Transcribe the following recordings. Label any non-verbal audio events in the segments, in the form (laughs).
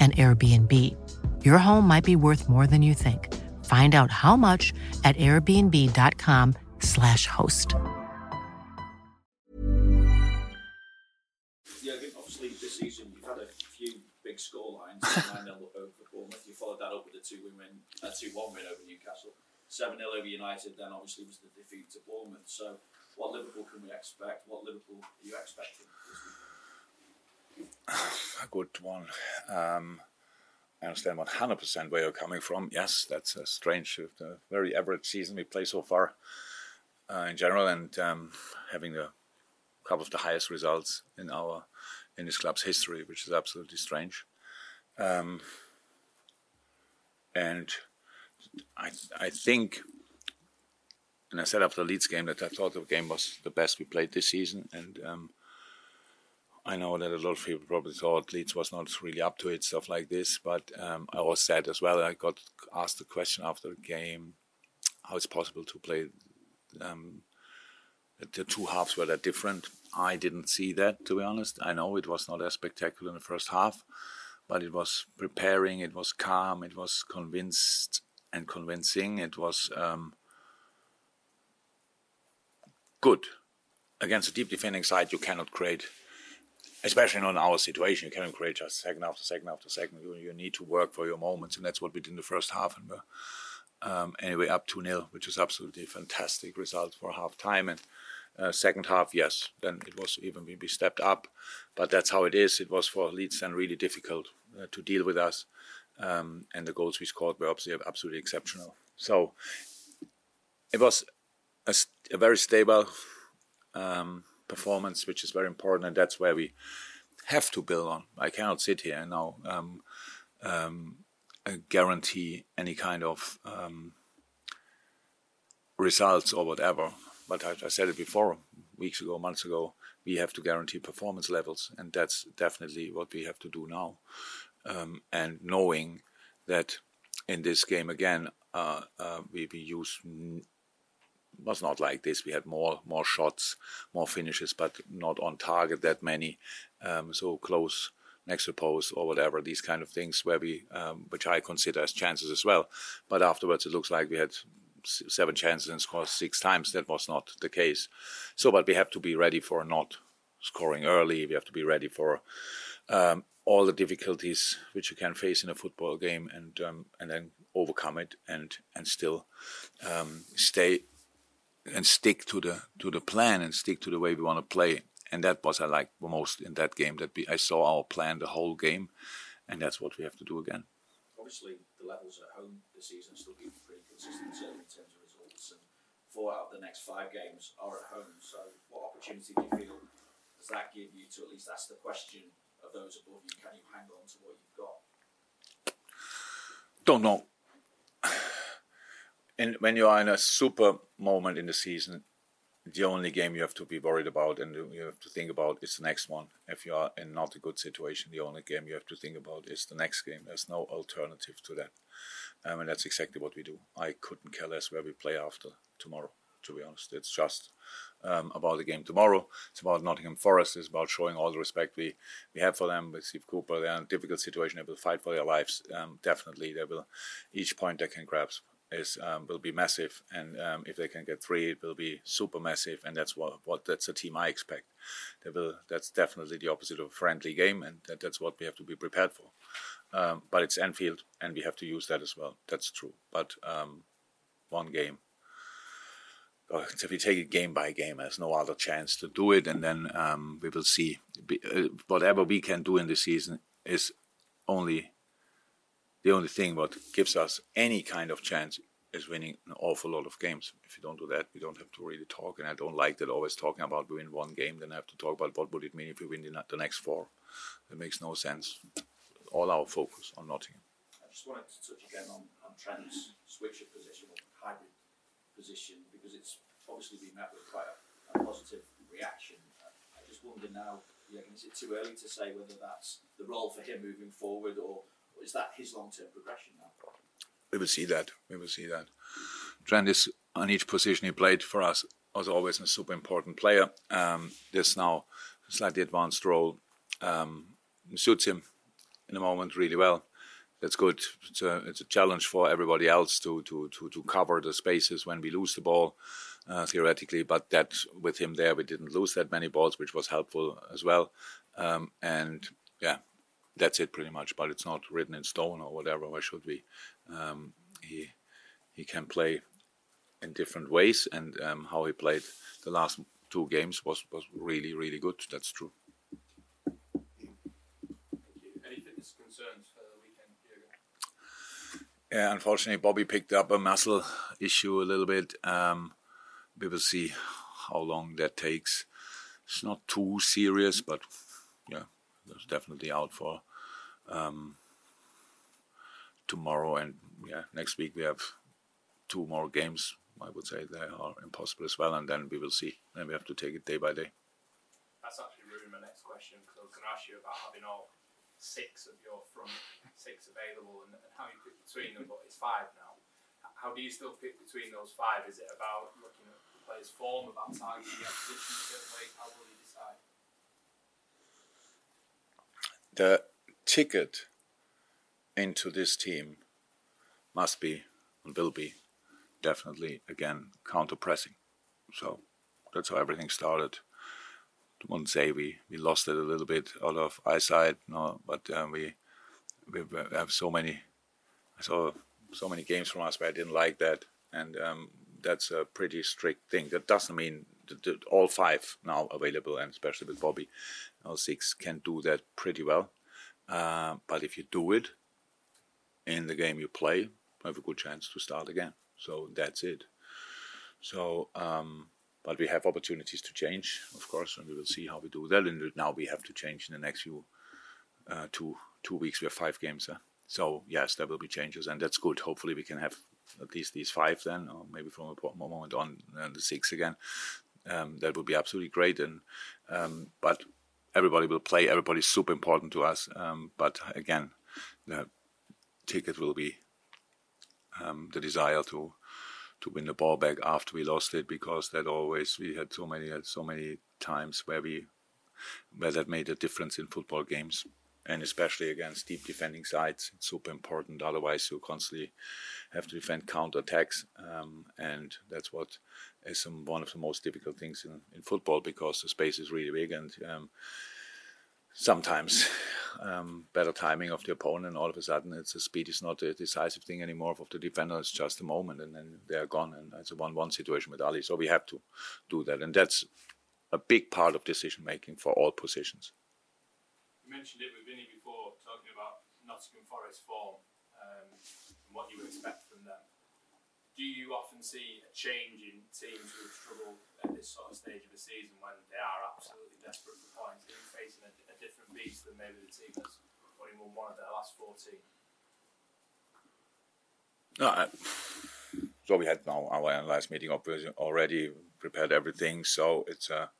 an Airbnb. Your home might be worth more than you think. Find out how much at airbnb.com/slash host. Yeah, I think obviously this season you've had a few big score lines. 9 0 over Bournemouth. You followed that up with a 2 win, a 2 1 win over Newcastle. 7 0 over United, then obviously was the defeat to Bournemouth. So, what Liverpool can we expect? What Liverpool are you expecting? (sighs) a good one. Um, I understand 100% where you're coming from. Yes, that's a strange, a very average season we play so far uh, in general, and um, having a couple of the highest results in our in this club's history, which is absolutely strange. Um, and I I think, and I said after the Leeds game that I thought the game was the best we played this season, and um, I know that a lot of people probably thought Leeds was not really up to it, stuff like this. But um, I was sad as well. I got asked the question after the game how it's possible to play. Um, the two halves were that different. I didn't see that, to be honest. I know it was not as spectacular in the first half, but it was preparing, it was calm, it was convinced and convincing. It was um, good. Against a deep defending side, you cannot create especially in our situation, you cannot create just second after second after second. You, you need to work for your moments, and that's what we did in the first half. And we're um, anyway up 2 0, which is absolutely fantastic result for half time. And uh, second half, yes, then it was even we stepped up, but that's how it is. It was for Leeds then really difficult uh, to deal with us, um, and the goals we scored were obviously absolutely exceptional. So it was a, a very stable. Um, performance, which is very important, and that's where we have to build on. I cannot sit here and now um, um, guarantee any kind of um, results or whatever. But I, I, said it before, weeks ago, months ago. We have to guarantee performance levels, and that's definitely what we have to do now. Um, and knowing that in this game again, uh, uh, we, we use was not like this. We had more more shots, more finishes, but not on target that many. Um, so close next to post or whatever. These kind of things where we, um, which I consider as chances as well. But afterwards, it looks like we had seven chances and scored six times. That was not the case. So, but we have to be ready for not scoring early. We have to be ready for. Um, all the difficulties which you can face in a football game, and um, and then overcome it, and and still um, stay and stick to the to the plan and stick to the way we want to play. And that was I liked most in that game. That we, I saw our plan the whole game, and that's what we have to do again. Obviously, the levels at home this season still been pretty consistent in terms of results, and four out of the next five games are at home. So, what opportunity do you feel does that give you to at least ask the question of those above you? Can you hang on to what you've got? Don't know and when you are in a super moment in the season, the only game you have to be worried about and you have to think about is the next one. If you are in not a good situation, the only game you have to think about is the next game. There's no alternative to that. Um, and that's exactly what we do. I couldn't care less where we play after tomorrow, to be honest. It's just um, about the game tomorrow. It's about Nottingham Forest. It's about showing all the respect we, we have for them. With Steve Cooper, they're in a difficult situation. They will fight for their lives. Um, definitely, they will. Each point they can grasp is um, will be massive, and um, if they can get three, it will be super massive, and that's what what that's a team I expect. They will. That's definitely the opposite of a friendly game, and that, that's what we have to be prepared for. Um, but it's Anfield, and we have to use that as well. That's true. But um, one game. Uh, if you take it game by game, there's no other chance to do it, and then um, we will see. Uh, whatever we can do in the season is only the only thing what gives us any kind of chance is winning an awful lot of games. If you don't do that, we don't have to really talk. And I don't like that always talking about we win one game, then I have to talk about what would it mean if we win the next four. It makes no sense. All our focus on Nottingham. I just wanted to touch again on, on Trent's switch of position or hybrid position because it's obviously been met with quite a, a positive reaction. I just wonder now, yeah, is it too early to say whether that's the role for him moving forward or, or is that his long term progression now? we will see that. We will see that. Trent is on each position he played for us was always a super important player. Um, this now slightly advanced role um, suits him in the moment really well. That's good. It's a, it's a challenge for everybody else to, to, to, to cover the spaces when we lose the ball, uh, theoretically. But that with him there, we didn't lose that many balls, which was helpful as well. Um, and yeah, that's it pretty much. But it's not written in stone or whatever. Why should we? Um, he he can play in different ways, and um, how he played the last two games was was really really good. That's true. Any fitness concerns for the weekend, Yeah, unfortunately, Bobby picked up a muscle issue a little bit. Um, we will see how long that takes. It's not too serious, but it's definitely out for um, tomorrow and yeah, next week we have two more games. I would say they are impossible as well, and then we will see. Then we have to take it day by day. That's actually ruined my next question because I was going to ask you about having all six of your front six available and, and how you pick between them, but it's five now. How do you still pick between those five? Is it about looking at the player's form, about targeting the opposition? How will you decide? The ticket into this team must be and will be definitely again counter pressing. So that's how everything started. I wouldn't say we, we lost it a little bit out of eyesight, no, but um, we we have so many. I saw so many games from us where I didn't like that, and um, that's a pretty strict thing. That doesn't mean all five now available, and especially with Bobby, all six can do that pretty well. Uh, but if you do it in the game you play, you have a good chance to start again. So that's it. So, um, but we have opportunities to change, of course, and we will see how we do that. And now we have to change in the next few uh, two two weeks. We have five games. Huh? So yes, there will be changes, and that's good. Hopefully, we can have at least these five then, or maybe from a moment on uh, the six again. Um, that would be absolutely great. And um, but everybody will play. Everybody's super important to us. Um, but again, the ticket will be um, the desire to to win the ball back after we lost it because that always we had so many so many times where we where that made a difference in football games and especially against deep defending sides it's super important otherwise you constantly have to defend counter attacks um, and that's what is one of the most difficult things in, in football because the space is really big and um, sometimes (laughs) um, better timing of the opponent. All of a sudden, it's the speed is not a decisive thing anymore of the defender. It's just a moment, and then they're gone. And it's a one-one situation with Ali. So we have to do that, and that's a big part of decision making for all positions. You mentioned it with Vinny before, talking about Nottingham Forest form um, and what you would expect from them. Do you often see a change in teams who struggle at this sort of stage of the season when they are absolutely desperate for points? You facing a, a different beast than maybe the team that's only won one of their last 14? No, I, so we had now our analyst meeting already prepared everything. So it's a,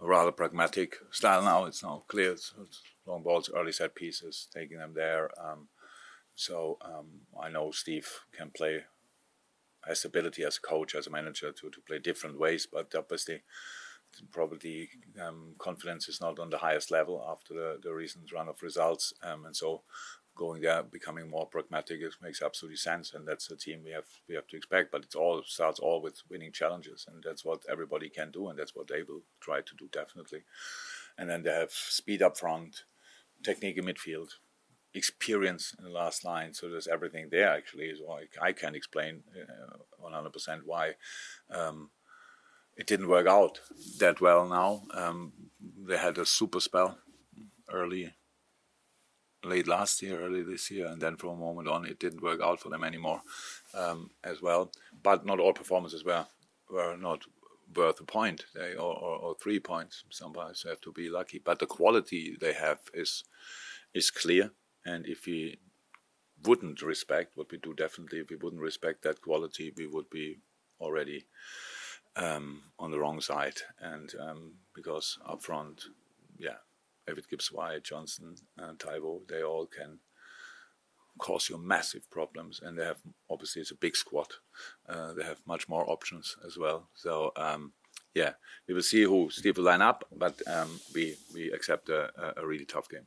a, rather pragmatic style now. It's now clear. It's, it's long balls, early set pieces, taking them there. Um, so um, I know Steve can play has the ability as a coach, as a manager to, to play different ways, but obviously probably um, confidence is not on the highest level after the, the recent run of results. Um, and so going there, becoming more pragmatic, it makes absolutely sense. And that's the team we have we have to expect. But it all starts all with winning challenges, and that's what everybody can do, and that's what they will try to do definitely. And then they have speed up front, technique in midfield, experience in the last line. So there's everything there actually. So I, can't explain uh, 100% why um, it didn't work out that well now. Um, they had a super spell early late last year, early this year, and then from a moment on, it didn't work out for them anymore um, as well. But not all performances were were not worth a point they, or, or, or three points. Sometimes you have to be lucky, but the quality they have is is clear. And if we wouldn't respect what we do, definitely, if we wouldn't respect that quality, we would be already um, on the wrong side. And um, because up front, yeah, David Gibbs White, Johnson, and Taiwo, they all can cause you massive problems. And they have obviously it's a big squad. Uh, they have much more options as well. So um, yeah, we will see who Steve will line up, but um, we we accept a, a really tough game.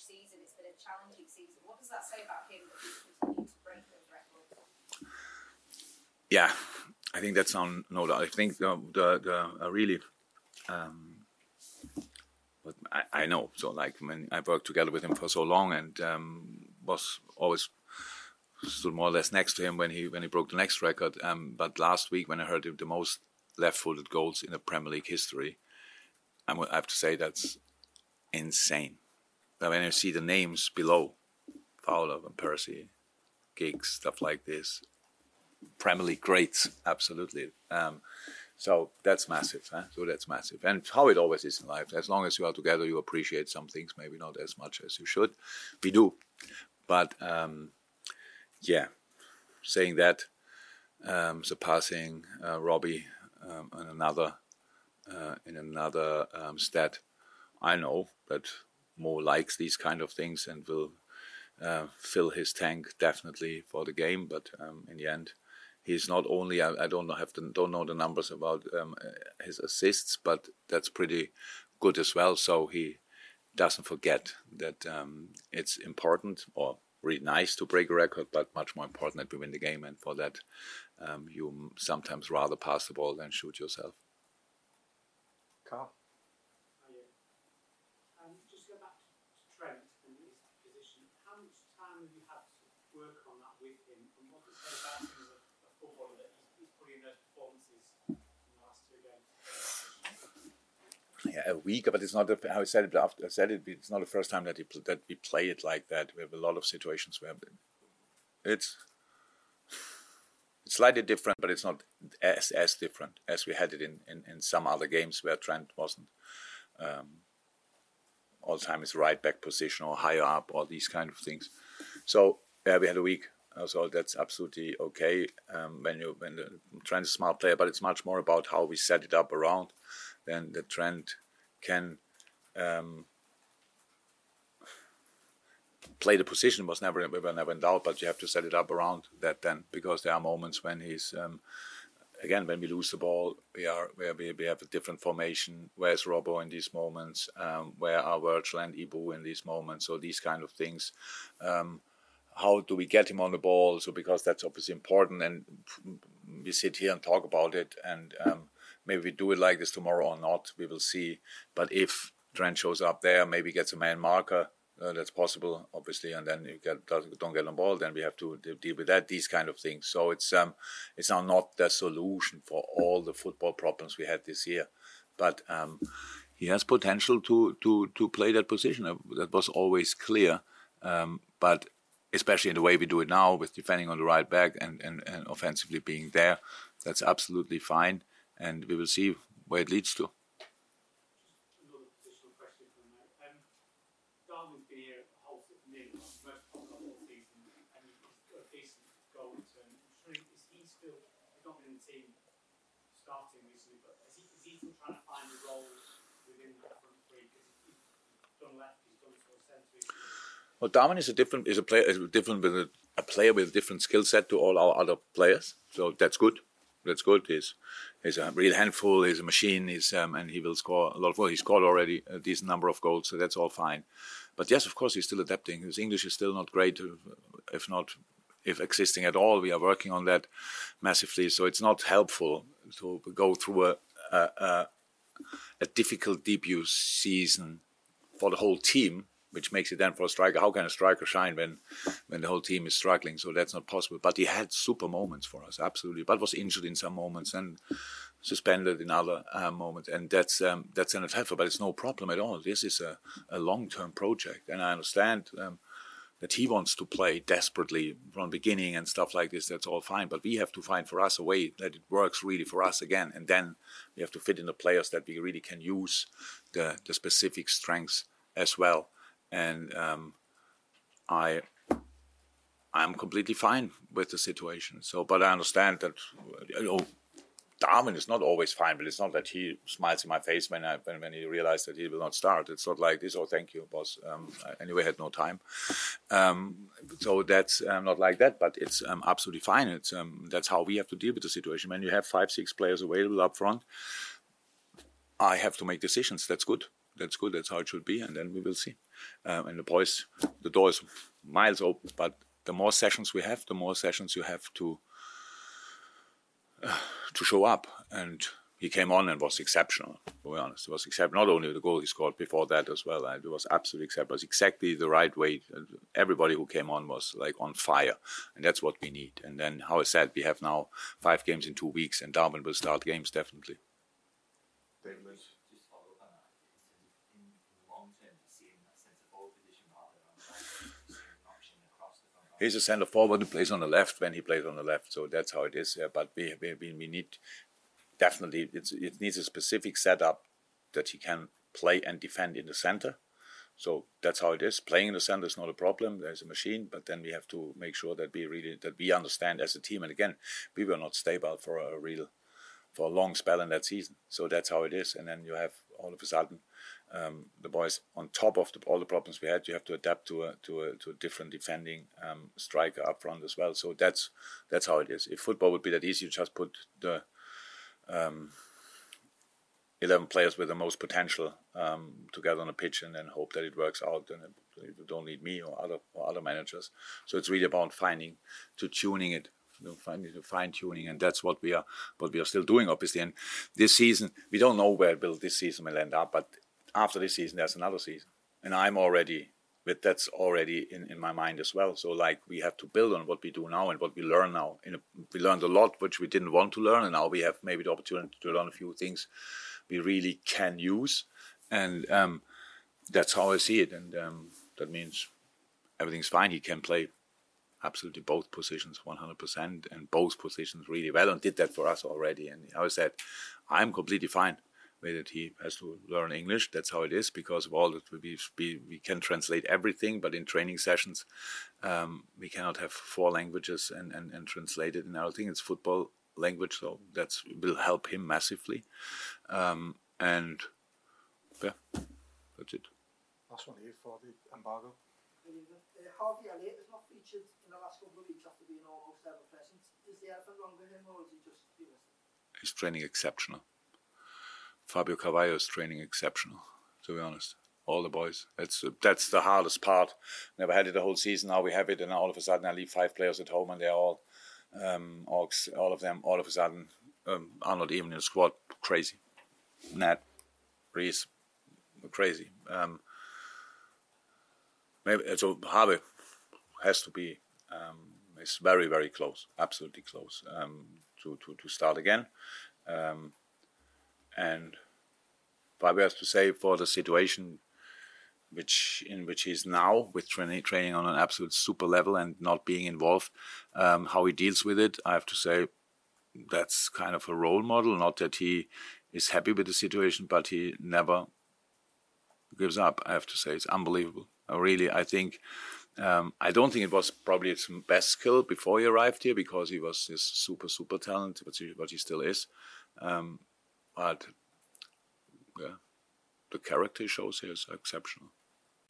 season. It's been a challenging season. What does that say about him that he's continued to break those records? Yeah, I think that's on no doubt. I think the the, the really, um, but I, I know. So like when I worked together with him for so long and um, was always stood more or less next to him when he when he broke the next record. Um, but last week when I heard the most left-footed goals in the Premier League history, I'm, I have to say that's insane. But when you see the names below, Fowler and Persie, Giggs, stuff like this, Premier League greats, absolutely. Um, so that's massive. Huh? So that's massive, and how it always is in life. As long as you are together, you appreciate some things, maybe not as much as you should. We do, but um, yeah, saying that, um, surpassing uh, Robbie um, in another uh, in another um, stat, I know that Mo likes these kind of things and will uh, fill his tank definitely for the game. But um, in the end, he's not only I, I don't know have the, don't know the numbers about um, his assists, but that's pretty good as well. So he doesn't forget that um, it's important or really nice to break a record, but much more important that we win the game. And for that, um, you sometimes rather pass the ball than shoot yourself. Carl. Um, just go back to Trent and his position. How much time have you had to work on that with him? And what does it say about him as a, a footballer that he's, he's putting in those performances in the last two games? Yeah, a week, but it's not. The, how I said it after I said it. It's not the first time that that we play it like that. We have a lot of situations where it's it's slightly different, but it's not as as different as we had it in, in, in some other games where Trent wasn't um, all the time his right back position or higher up or these kind of things. So yeah, we had a week. So that's absolutely okay um, when you when the Trent is a smart player, but it's much more about how we set it up around. Then the Trent can um, play the position was never we were never in doubt, but you have to set it up around that then because there are moments when he's um, again when we lose the ball we are where we, we have a different formation. Where's Robbo in these moments? Um, where are Virgil and Ibou in these moments? So these kind of things. Um, how do we get him on the ball? So because that's obviously important, and we sit here and talk about it, and um, maybe we do it like this tomorrow or not. We will see. But if Trent shows up there, maybe gets a man marker uh, that's possible, obviously, and then you get don't get on ball, then we have to deal with that. These kind of things. So it's um, it's now not the solution for all the football problems we had this year, but um, he has potential to to to play that position. That was always clear, um, but especially in the way we do it now with defending on the right back and, and, and offensively being there, that's absolutely fine, and we will see where it leads to. Well, Darwin is a different is a player is different with a, a player with a different skill set to all our other players. So that's good. That's good. He's he's a real handful. He's a machine. He's um, and he will score a lot of goals. He scored already a decent number of goals, so that's all fine. But yes, of course, he's still adapting. His English is still not great, if not if existing at all. We are working on that massively. So it's not helpful to go through a a, a, a difficult debut season for the whole team which makes it then for a striker. How can a striker shine when when the whole team is struggling? So that's not possible. But he had super moments for us, absolutely. But was injured in some moments and suspended in other uh, moments, and that's um, that's an helpful. But it's no problem at all. This is a, a long term project, and I understand. Um, that he wants to play desperately from beginning and stuff like this, that's all fine. But we have to find for us a way that it works really for us again. And then we have to fit in the players that we really can use the, the specific strengths as well and um, I I'm completely fine with the situation. So, but I understand that you know Darwin is not always fine, but it's not that he smiles in my face when I when, when he realized that he will not start. It's not like this. Oh, thank you, boss. Um, I anyway had no time. Um, so that's um, not like that, but it's um, absolutely fine. It's um, that's how we have to deal with the situation. When you have five, six players available up front, I have to make decisions. That's good that's good. That's how it should be, and then we will see. Um, and the boys, the door is miles open. But the more sessions we have, the more sessions you have to uh, to show up. And he came on and was exceptional. To be honest, it was exceptional. Not only the goal he scored before that as well. It was absolutely exceptional. It was exactly the right way. Everybody who came on was like on fire, and that's what we need. And then, how I said, we have now five games in two weeks, and Darwin will start games definitely. David. He's a centre forward who plays on the left when he plays on the left. So that's how it is. Yeah. But we, we, we need definitely it needs a specific setup that he can play and defend in the centre. So that's how it is. Playing in the centre is not a problem. There's a machine, but then we have to make sure that we really that we understand as a team. And again, we were not stable for a real for a long spell in that season. So that's how it is. And then you have all of a sudden um, the boys on top of the, all the problems we had, you have to adapt to a to a, to a different defending um, striker up front as well. So that's that's how it is. If football would be that easy, you just put the um, eleven players with the most potential um, together on a pitch and then hope that it works out. And you don't need me or other or other managers. So it's really about finding to tuning it fine tuning, and that's what we are what we are still doing, obviously. And this season, we don't know where will this season will end up, but after this season, there's another season, and I'm already. But that's already in, in my mind as well. So like we have to build on what we do now and what we learn now. A, we learned a lot which we didn't want to learn, and now we have maybe the opportunity to learn a few things we really can use, and um, that's how I see it. And um, that means everything's fine. He can play absolutely both positions 100% and both positions really well and did that for us already. And I said, I'm completely fine way that he has to learn English. That's how it is because of all that we, we, we can translate everything, but in training sessions, um, we cannot have four languages and, and, and translate it. And I think it's football language, so that will help him massively. Um, and yeah, that's it. Last one here for the embargo. Brilliant. Uh, Harvey Elliott has not featured in the last couple of weeks after being almost ever present. Is there anything wrong with him, or is he just realistic? His training exceptional. Fabio Carvalho is training exceptional, to be honest. All the boys. That's that's the hardest part. Never had it the whole season. Now we have it, and all of a sudden I leave five players at home, and they're all, um, all, all of them, all of a sudden um, are not even in the squad. Crazy. Nat, Rhys, crazy. Um, maybe so. Harvey has to be. Um, is very very close, absolutely close um, to, to to start again. Um, and Fabio has to say for the situation which in which he's now with training training on an absolute super level and not being involved, um, how he deals with it, I have to say that's kind of a role model. Not that he is happy with the situation, but he never gives up. I have to say it's unbelievable. I really, I think. Um, I don't think it was probably his best skill before he arrived here because he was this super super talent, but he, but he still is. Um, but yeah, the character he shows here is exceptional.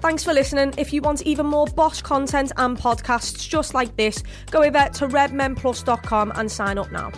Thanks for listening. If you want even more Bosch content and podcasts just like this, go over to redmenplus.com and sign up now.